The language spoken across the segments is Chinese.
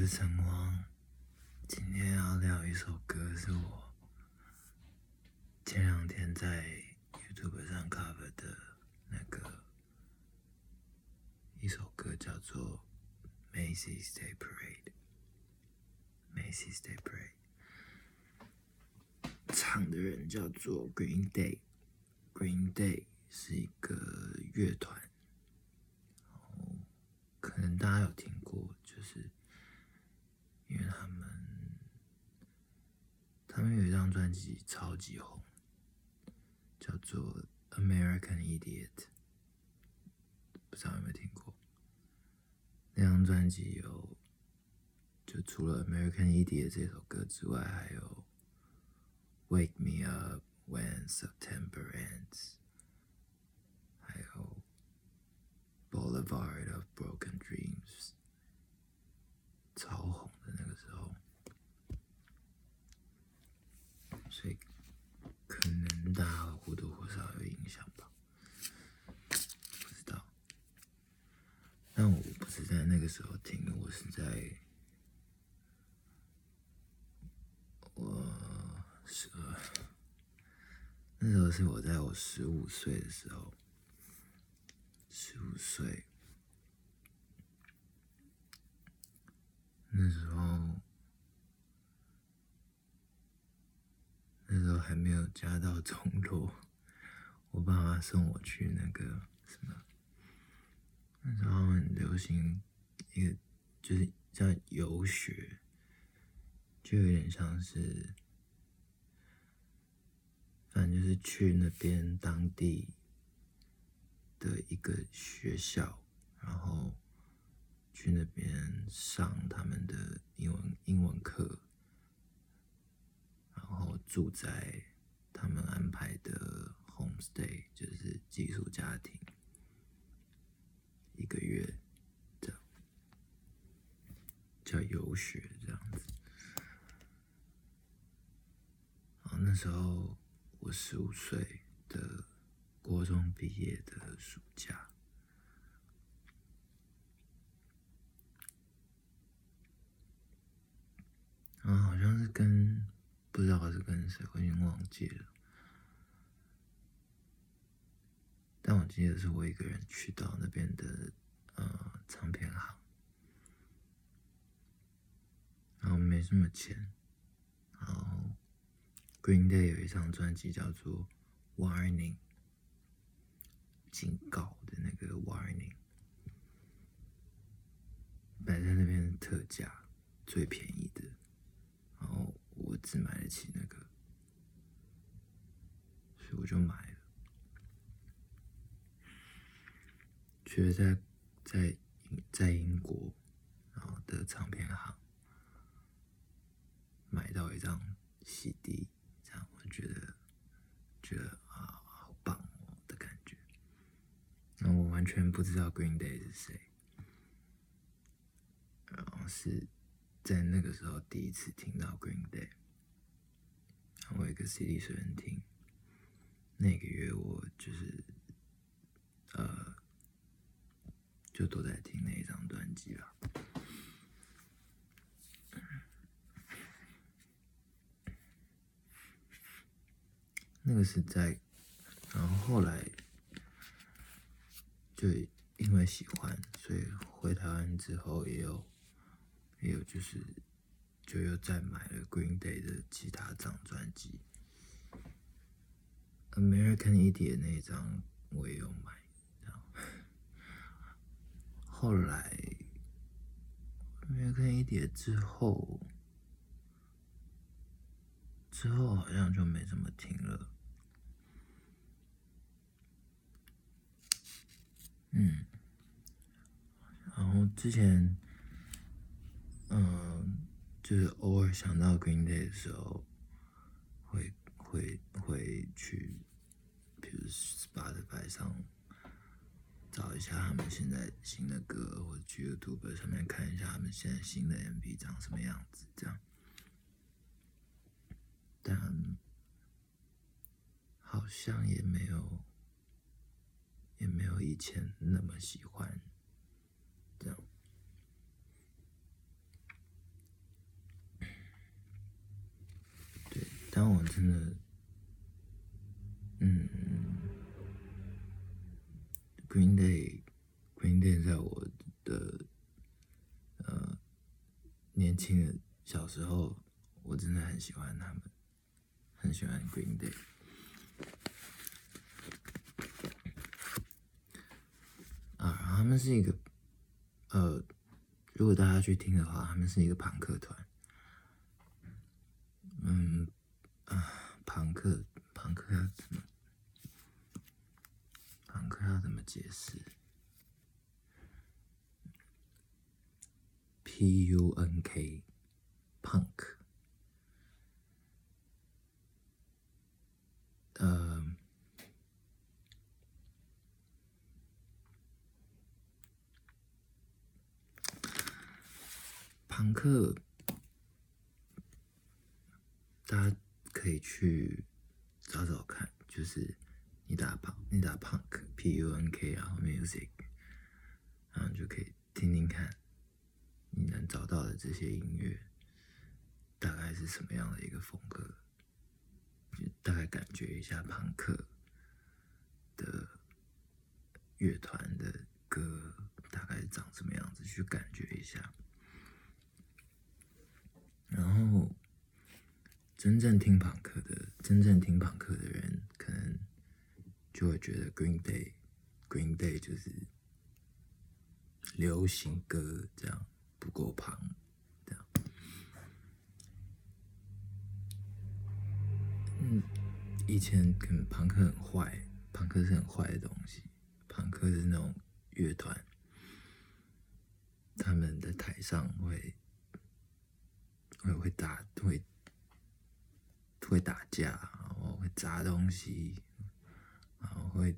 是陈光，今天要聊一首歌，是我前两天在 YouTube 上 cover 的那个一首歌，叫做《Macy's Day Parade》。Macy's Day Parade，唱的人叫做 Green Day。Green Day 是一个乐团，可能大家有听过，就是。因为他们，他们有一张专辑超级红，叫做《American Idiot》，不知道有没有听过？那张专辑有，就除了《American Idiot》这首歌之外，还有《Wake Me Up When September Ends》，还有《Boulevard of Broken Dreams》，超红。那个时候，所以可能大家或多或少有影响吧，不知道。但我不是在那那个时候听的，我是在我十那时候是我在我十五岁的时候，十五岁。那时候，那时候还没有家道中落，我爸妈送我去那个什么，那时候很流行一个，就是叫游学，就有点像是，反正就是去那边当地的一个学校，然后。去那边上他们的英文英文课，然后住在他们安排的 homestay，就是寄宿家庭，一个月叫游学这样子。然后那时候我十五岁的国中毕业的暑假。啊，好像是跟不知道是跟谁，我已经忘记了。但我记得是我一个人去到那边的呃唱片行，然后没什么钱，然后 Green Day 有一张专辑叫做《Warning》，警告的那个 Warning，摆在那边特价最便宜的。然后我只买得起那个，所以我就买了。觉得在在在英国，然后的唱片行买到一张 CD，这样我觉得觉得啊好棒哦的感觉。那我完全不知道 Green Day 是谁，然后是。在那个时候，第一次听到 Green Day，我一个 CD 随便听。那个月我就是，呃，就都在听那一张专辑了。个是在，然后后来就因为喜欢，所以回台湾之后也有。也有就是，就又再买了 Green Day 的其他张专辑，American Idiot 那张我也有买，然后后来 American Idiot 之后，之后好像就没怎么听了，嗯，然后之前。嗯，就是偶尔想到 Green Day 的时候，会会会去，比如 Spotify 上找一下他们现在新的歌，或者去 YouTube 上面看一下他们现在新的 MV 长什么样子，这样。但好像也没有，也没有以前那么喜欢这样。对但我真的嗯 green day green day 在我的呃年轻的小时候我真的很喜欢他们很喜欢 green day 他们是一个，呃，如果大家去听的话，他们是一个朋克团。嗯，啊，朋克，朋克要怎么？朋克要怎么解释？P U N K，punk。呃，朋克。大家可以去找找看，就是你打 punk，你打 punk，p u n k，然后 music，然后就可以听听看，你能找到的这些音乐大概是什么样的一个风格，就大概感觉一下朋克的乐团的歌大概长什么样子，去感觉一下，然后。真正听朋克的，真正听朋克的人，可能就会觉得 Green Day，Green Day 就是流行歌这样，不够旁这样。嗯，以前可能朋克很坏，朋克是很坏的东西，朋克是那种乐团，他们的台上会会会打会。会打架，然后会砸东西，然后会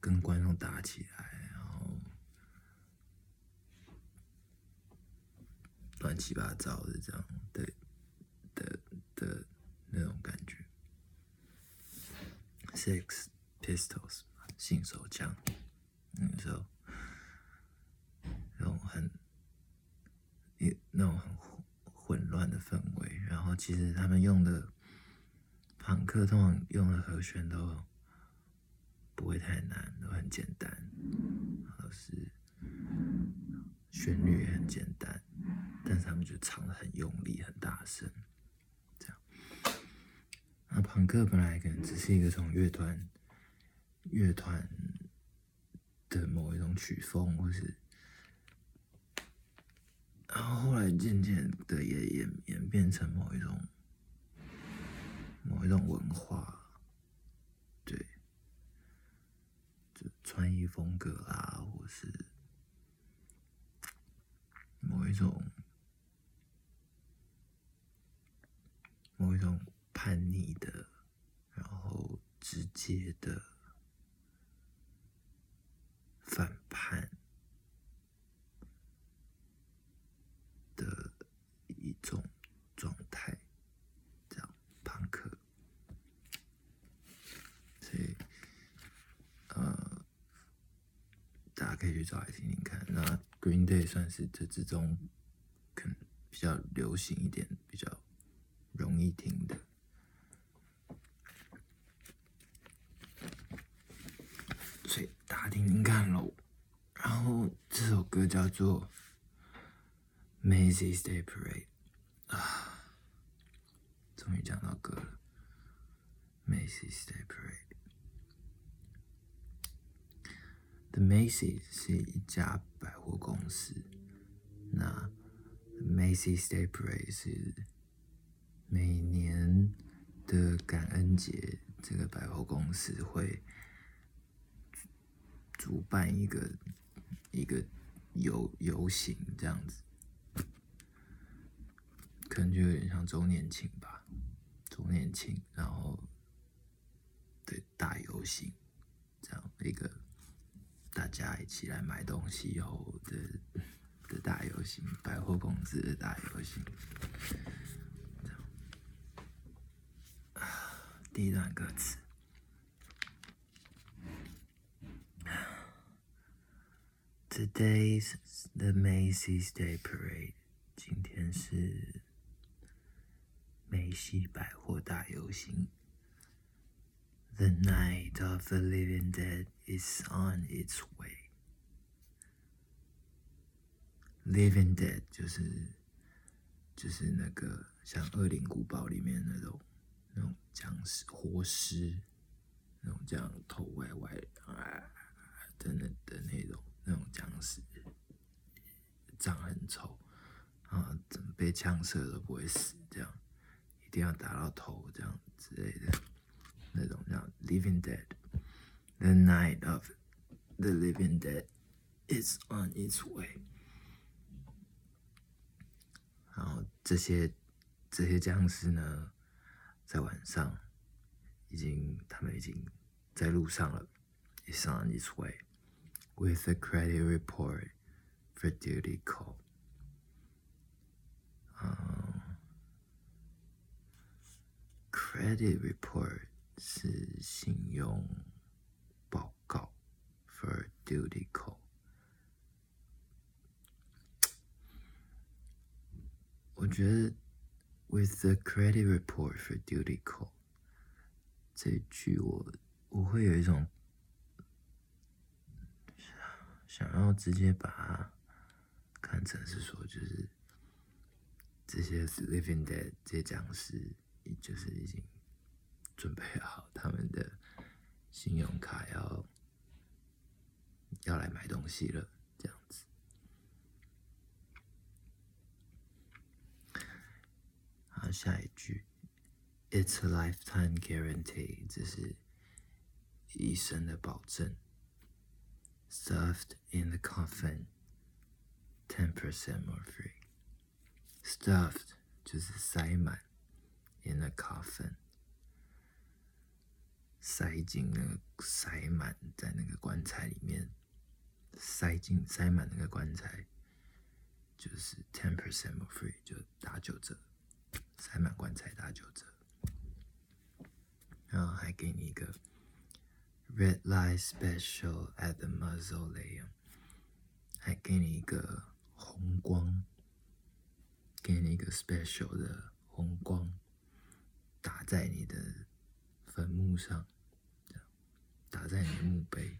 跟观众打起来，然后乱七八糟的这样对的的那种感觉。Six Pistols，信手枪，那个时候那种很一那种很混乱的氛围，然后其实他们用的。朋克通常用的和弦都不会太难，都很简单，都是旋律也很简单，但是他们就唱的很用力、很大声，朋克本来可能只是一个从乐团、乐团的某一种曲风，或是，然后后来渐渐的也演演变成某一种。某一种文化，对，就穿衣风格啊，或是某一种某一种叛逆的，然后直接的反叛的一种状态。这样朋克，所以呃，大家可以去找来听听看。那 Green Day 算是这之中可能比较流行一点、比较容易听的，所以听听看喽。然后这首歌叫做《Macy's Day Parade》啊，终于讲到歌了，《Macy's Day Parade》。The Macy's 是一家百货公司，那 Macy's Day Parade 是每年的感恩节，这个百货公司会主办一个一个游游行这样子，可能就有点像周年庆吧，周年庆，然后对大游行这样一个。大家一起来买东西以后的的大游行，百货公司的大游行。第一段歌词 ：Today's the Macy's Day Parade。今天是 梅西百货大游行。The night of the living dead is on its way. Living dead 就是就是那个像《恶灵古堡》里面那种那种僵尸、活尸，那种这样头歪歪啊的那的那种 那种僵尸，长很丑啊，怎么被枪射都不会死，这样一定要打到头这样之类的那种叫 Living Dead。The night of the living dead is on its way。然后这些这些僵尸呢，在晚上已经他们已经在路上了，is on its way with a credit report for duty call。嗯，credit report 是信用报告，for duty call。我觉得 with the credit report for duty call 这一句我我会有一种 想要直接把它看成是说，就是这些 living dead 这些僵尸，就是已经准备好他们的信用卡要要来买东西了，这样子。好，下一句，It's a lifetime guarantee，这是一生的保证。Stuffed in the coffin, ten percent more free. Stuffed 就是塞满，in the coffin 塞进那个塞满在那个棺材里面，塞进塞满那个棺材，就是 ten percent more free 就打九折，塞满棺材打九折，然后还给你一个 Red light special at the mausoleum，还给你一个红光，给你一个 special 的红光，打在你的坟墓上，打在你的墓碑。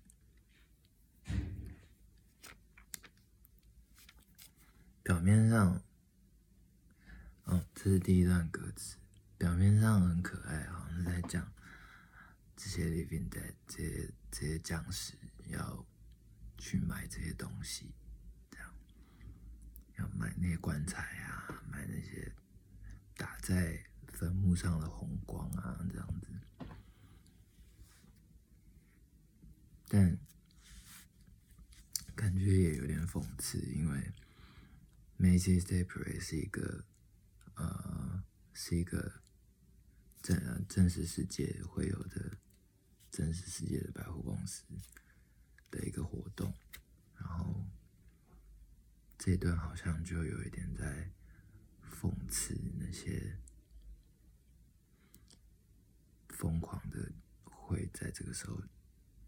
表面上，哦，这是第一段歌词，表面上很可爱，好像是在讲这些 living dead 这些这些僵尸要去买这些东西，这样要买那些棺材啊，买那些打在坟墓上的红光啊，这样子。但感觉也有点讽刺，因为 Macy's Day Parade 是一个呃是一个真真实世界会有的真实世界的百货公司的一个活动，然后这一段好像就有一点在讽刺那些疯狂的会在这个时候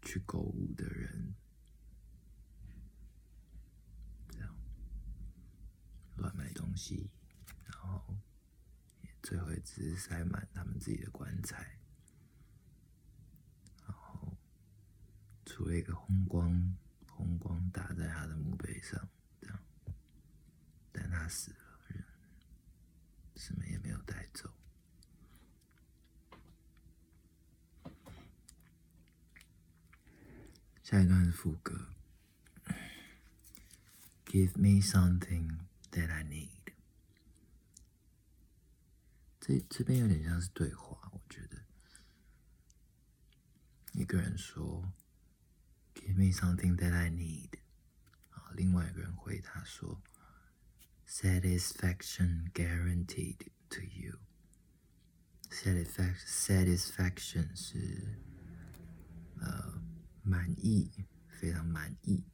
去购物的人，这样乱买东西，然后最后只是塞满他们自己的棺材，然后出了一个红光，红光打在他的墓碑上，这样，但他死了，人什么也没有带走。下一段是副歌，Give me something that I need。这这边有点像是对话，我觉得一个人说 ，Give me something that I need，啊，另外一个人回他说，Satisfaction guaranteed to you。Satisfaction satisfaction 是呃满意，非常满意。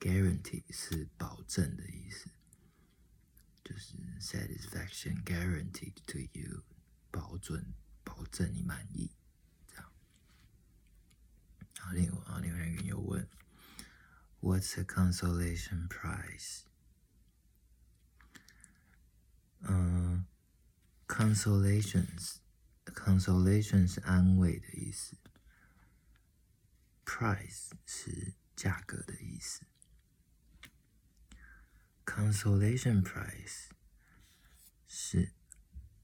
Guarantee 是保证的意思，就是 satisfaction guaranteed to you，保准保证你满意，这样。 然后另外，然后另外一个人又问，What's a consolation prize？嗯 consolations，consolation 是安慰的意思，price 是价格的意思。consolation prize 是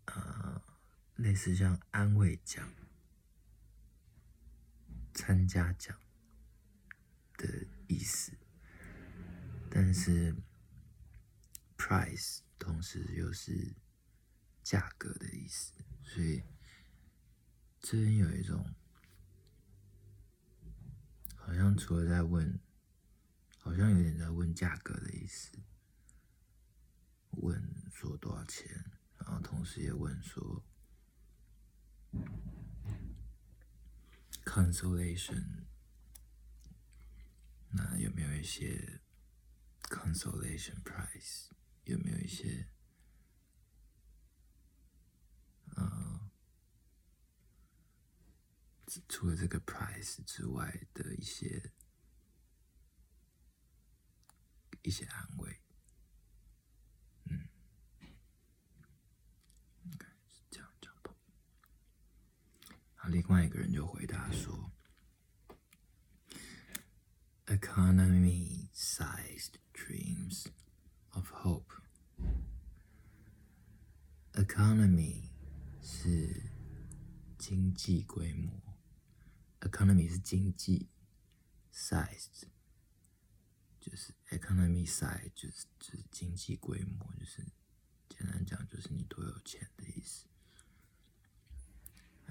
呃类似像安慰奖、 参加奖的意思，但是 price 同时又是价格的意思，所以这边有一种好像除了在问，好像有点在问价格的意思。问说多少钱，然后同时也问说，consolation，那有没有一些 consolation price？有没有一些，呃，除了这个 price 之外的一些一些安慰？另外一个人就回答说：“Economy-sized dreams of hope. Economy 是经济规模，economy 是经济，sized 就是 economy size 就是就是经济规模，就是简单讲就是你多有钱的意思。”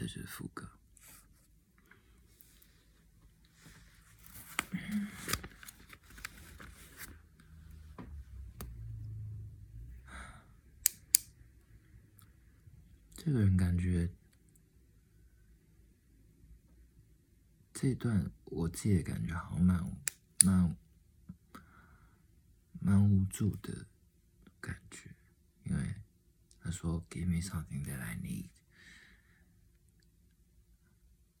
这是副歌。这个人感觉这段我自己的感觉好像蛮蛮蛮无助的感觉，因为他说 “Give me something that I need”。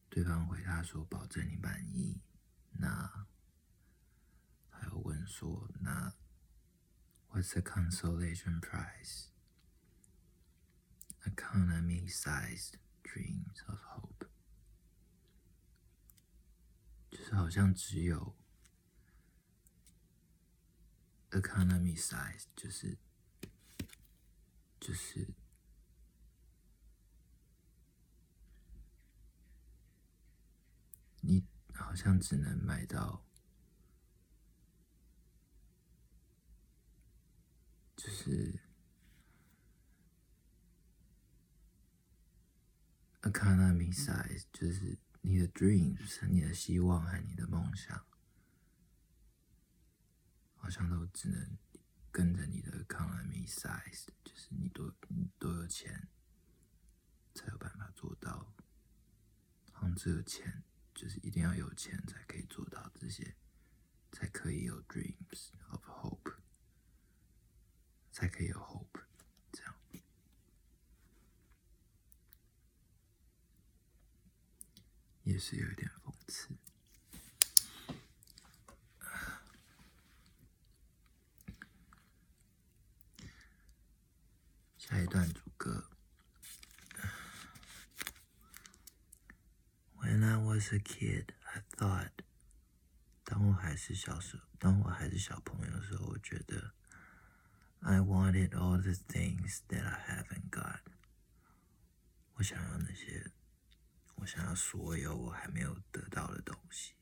对方回答说：“保证你满意。”那他又问说：“那 What's the consolation prize? Economy-sized dreams of hope。”就是好像只有 economy-sized，就是就是。 你好像只能买到，就是 economy size，就是你的 dreams，你的希望和你的梦想，好像都只能跟着你的 economy size，就是你多你多有钱，才有办法做到，好像只有钱。就是一定要有钱才可以做到这些，才可以有 dreams of hope，才可以有 hope，这样。也是有一点 When I was a kid, I thought，当我还是小时候，当我还是小朋友的时候，我觉得，I wanted all the things that I haven't got。我想要那些，我想要所有我还没有得到的东西。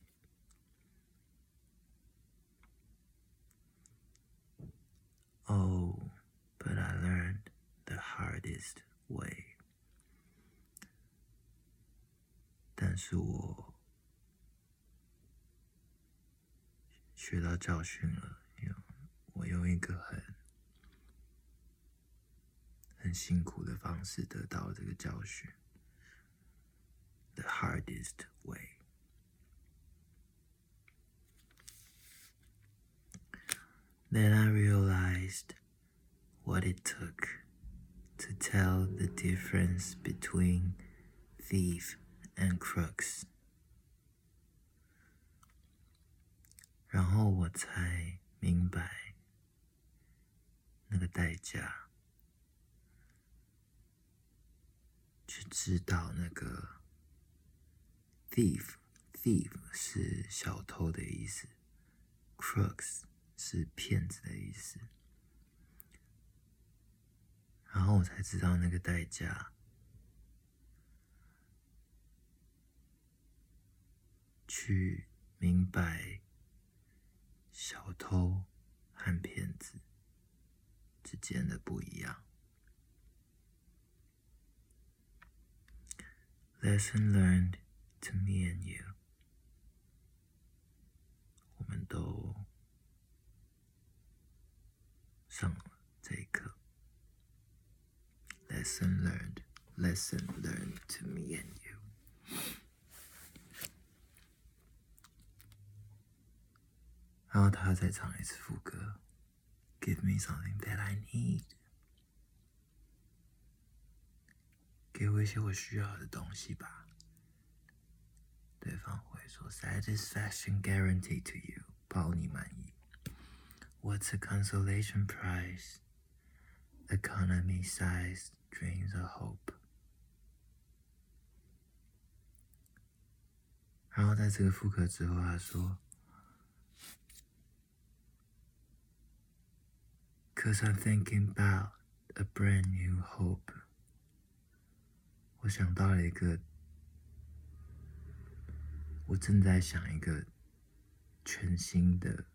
Oh, but I learned the hardest 是我学到教训了，用我用一个很 很辛苦的方式得到这个教训，the hardest way。Then I realized what it took to tell the difference between thief and crooks. 然后我才明白那个代价，去知道那个 thief，thief 是小偷的意思，crooks 是骗子的意思。然后我才知道那个代价，去明白小偷和骗子之间的不一样。Lesson learned to me and you，我们都上了这一课。Lesson learned, lesson learned to me and you。然后他再唱一次副歌，Give me something that I need，给我一些我需要的东西吧。对方会说，Satisfaction guaranteed to you，保你满意。What's a consolation prize? Economy sized dreams of hope。然后在这个副歌之后，他说 ：“Cause I'm thinking about a brand new hope。”我想到了一个，我正在想一个全新的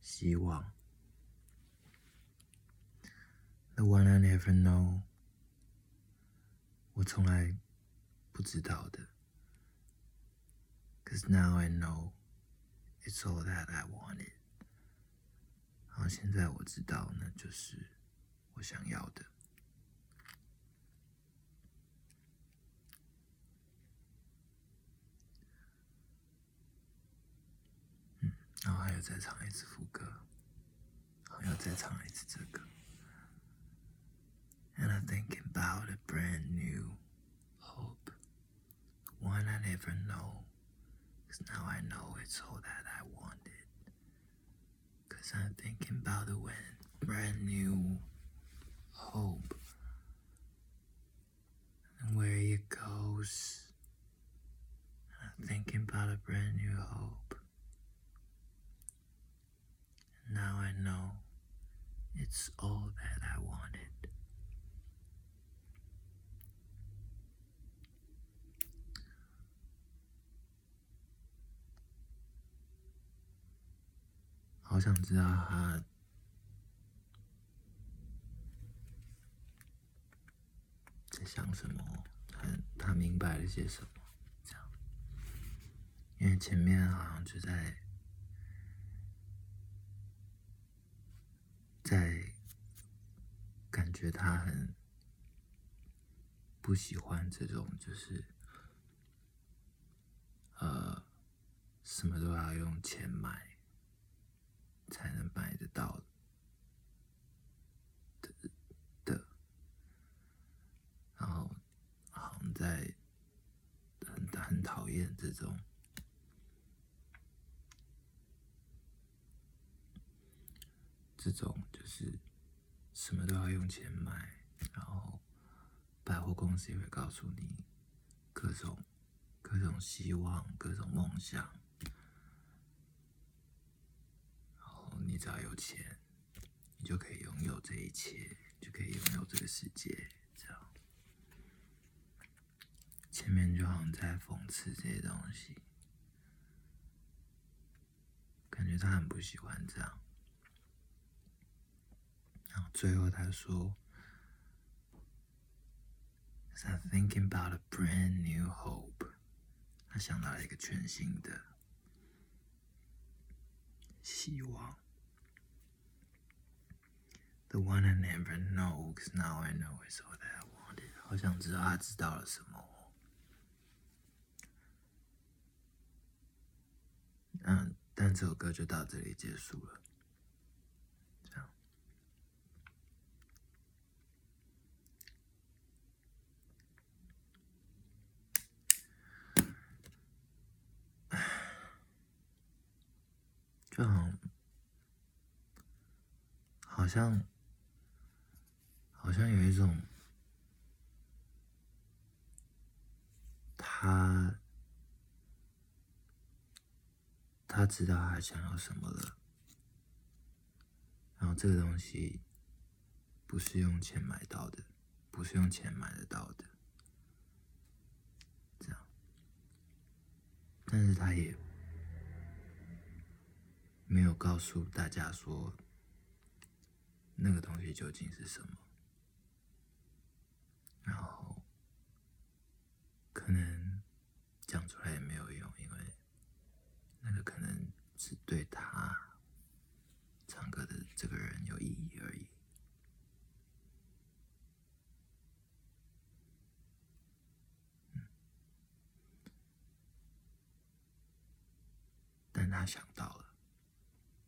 希望。The one I never know，我从来不知道的。Cause now I know it's all that I wanted。 现在我知道，那就是我想要的。嗯，然后还有再唱一次副歌，还要再唱一次这个。And I'm thinking about a brand new hope, one I never know. Cause now I know it's all that I wanted. Cause I'm thinking about a brand new hope and where it goes. I'm thinking about a brand new hope. Now I know it's all that I wanted. 好想知道他在想什么，他他明白了些什么，这样。因为前面好像就在在感觉他很不喜欢这种，就是呃，什么都要用钱买。才能买得到的的，然后好像在很很讨厌这种这种就是什么都要用钱买，然后百货公司也会告诉你各种各种希望、各种梦想。你只要有钱，你就可以拥有这一切，就可以拥有这个世界。这样，前面就好像在讽刺这些东西，感觉他很不喜欢这样。然后最后他说：“I'm thinking about a brand new hope。”他想到了一个全新的希望。The one I never know, cause now I know it's all that I wanted。好想知道他知道了什么。嗯，但这首歌就到这里结束了。这样，就好，好像， 好像有一种，他。他知道他想要什么了，然后这个东西不是用钱买到的，不是用钱买得到的，这样，但是他也没有告诉大家说那个东西究竟是什么，然后可能讲出来也没有用。那个可能是对他唱歌的这个人有意义而已，但他想到了，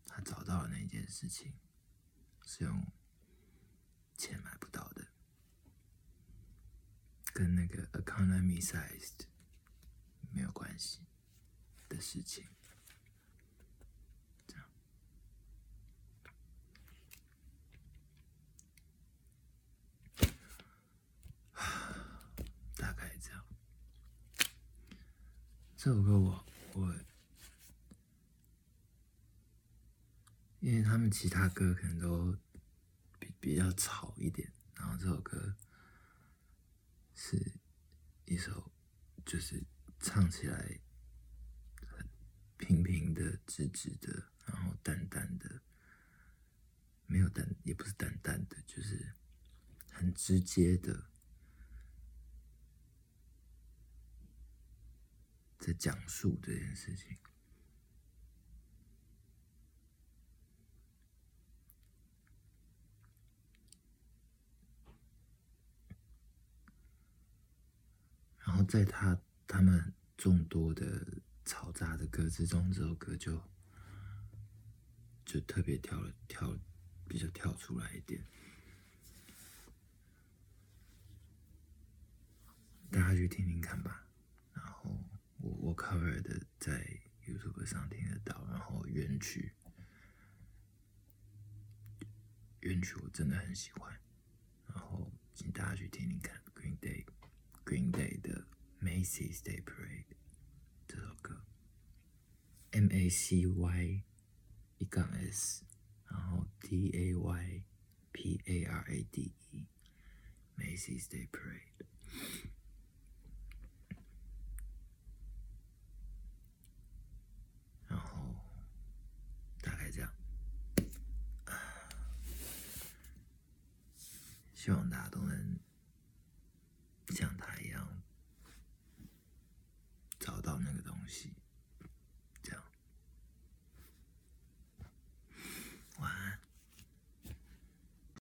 他找到了那件事情，是用钱买不到的，跟那个 economy sized 没有关系的事情。这首歌我我，因为他们其他歌可能都比比较吵一点，然后这首歌是一首就是唱起来平平的、直直的，然后淡淡的，没有淡也不是淡淡的，就是很直接的。在讲述这件事情，然后在他他们众多的嘈杂的歌之中，这首歌就就特别跳了跳，比较跳出来一点，大家去听听看吧。Cover 的在 YouTube 上听得到，然后原曲原曲我真的很喜欢，然后请大家去听听看 Green Day Green Day 的 Macy's Day Parade 这首歌，M A C Y 一杠 S，然后 D A Y P A R A D E Macy's Day Parade。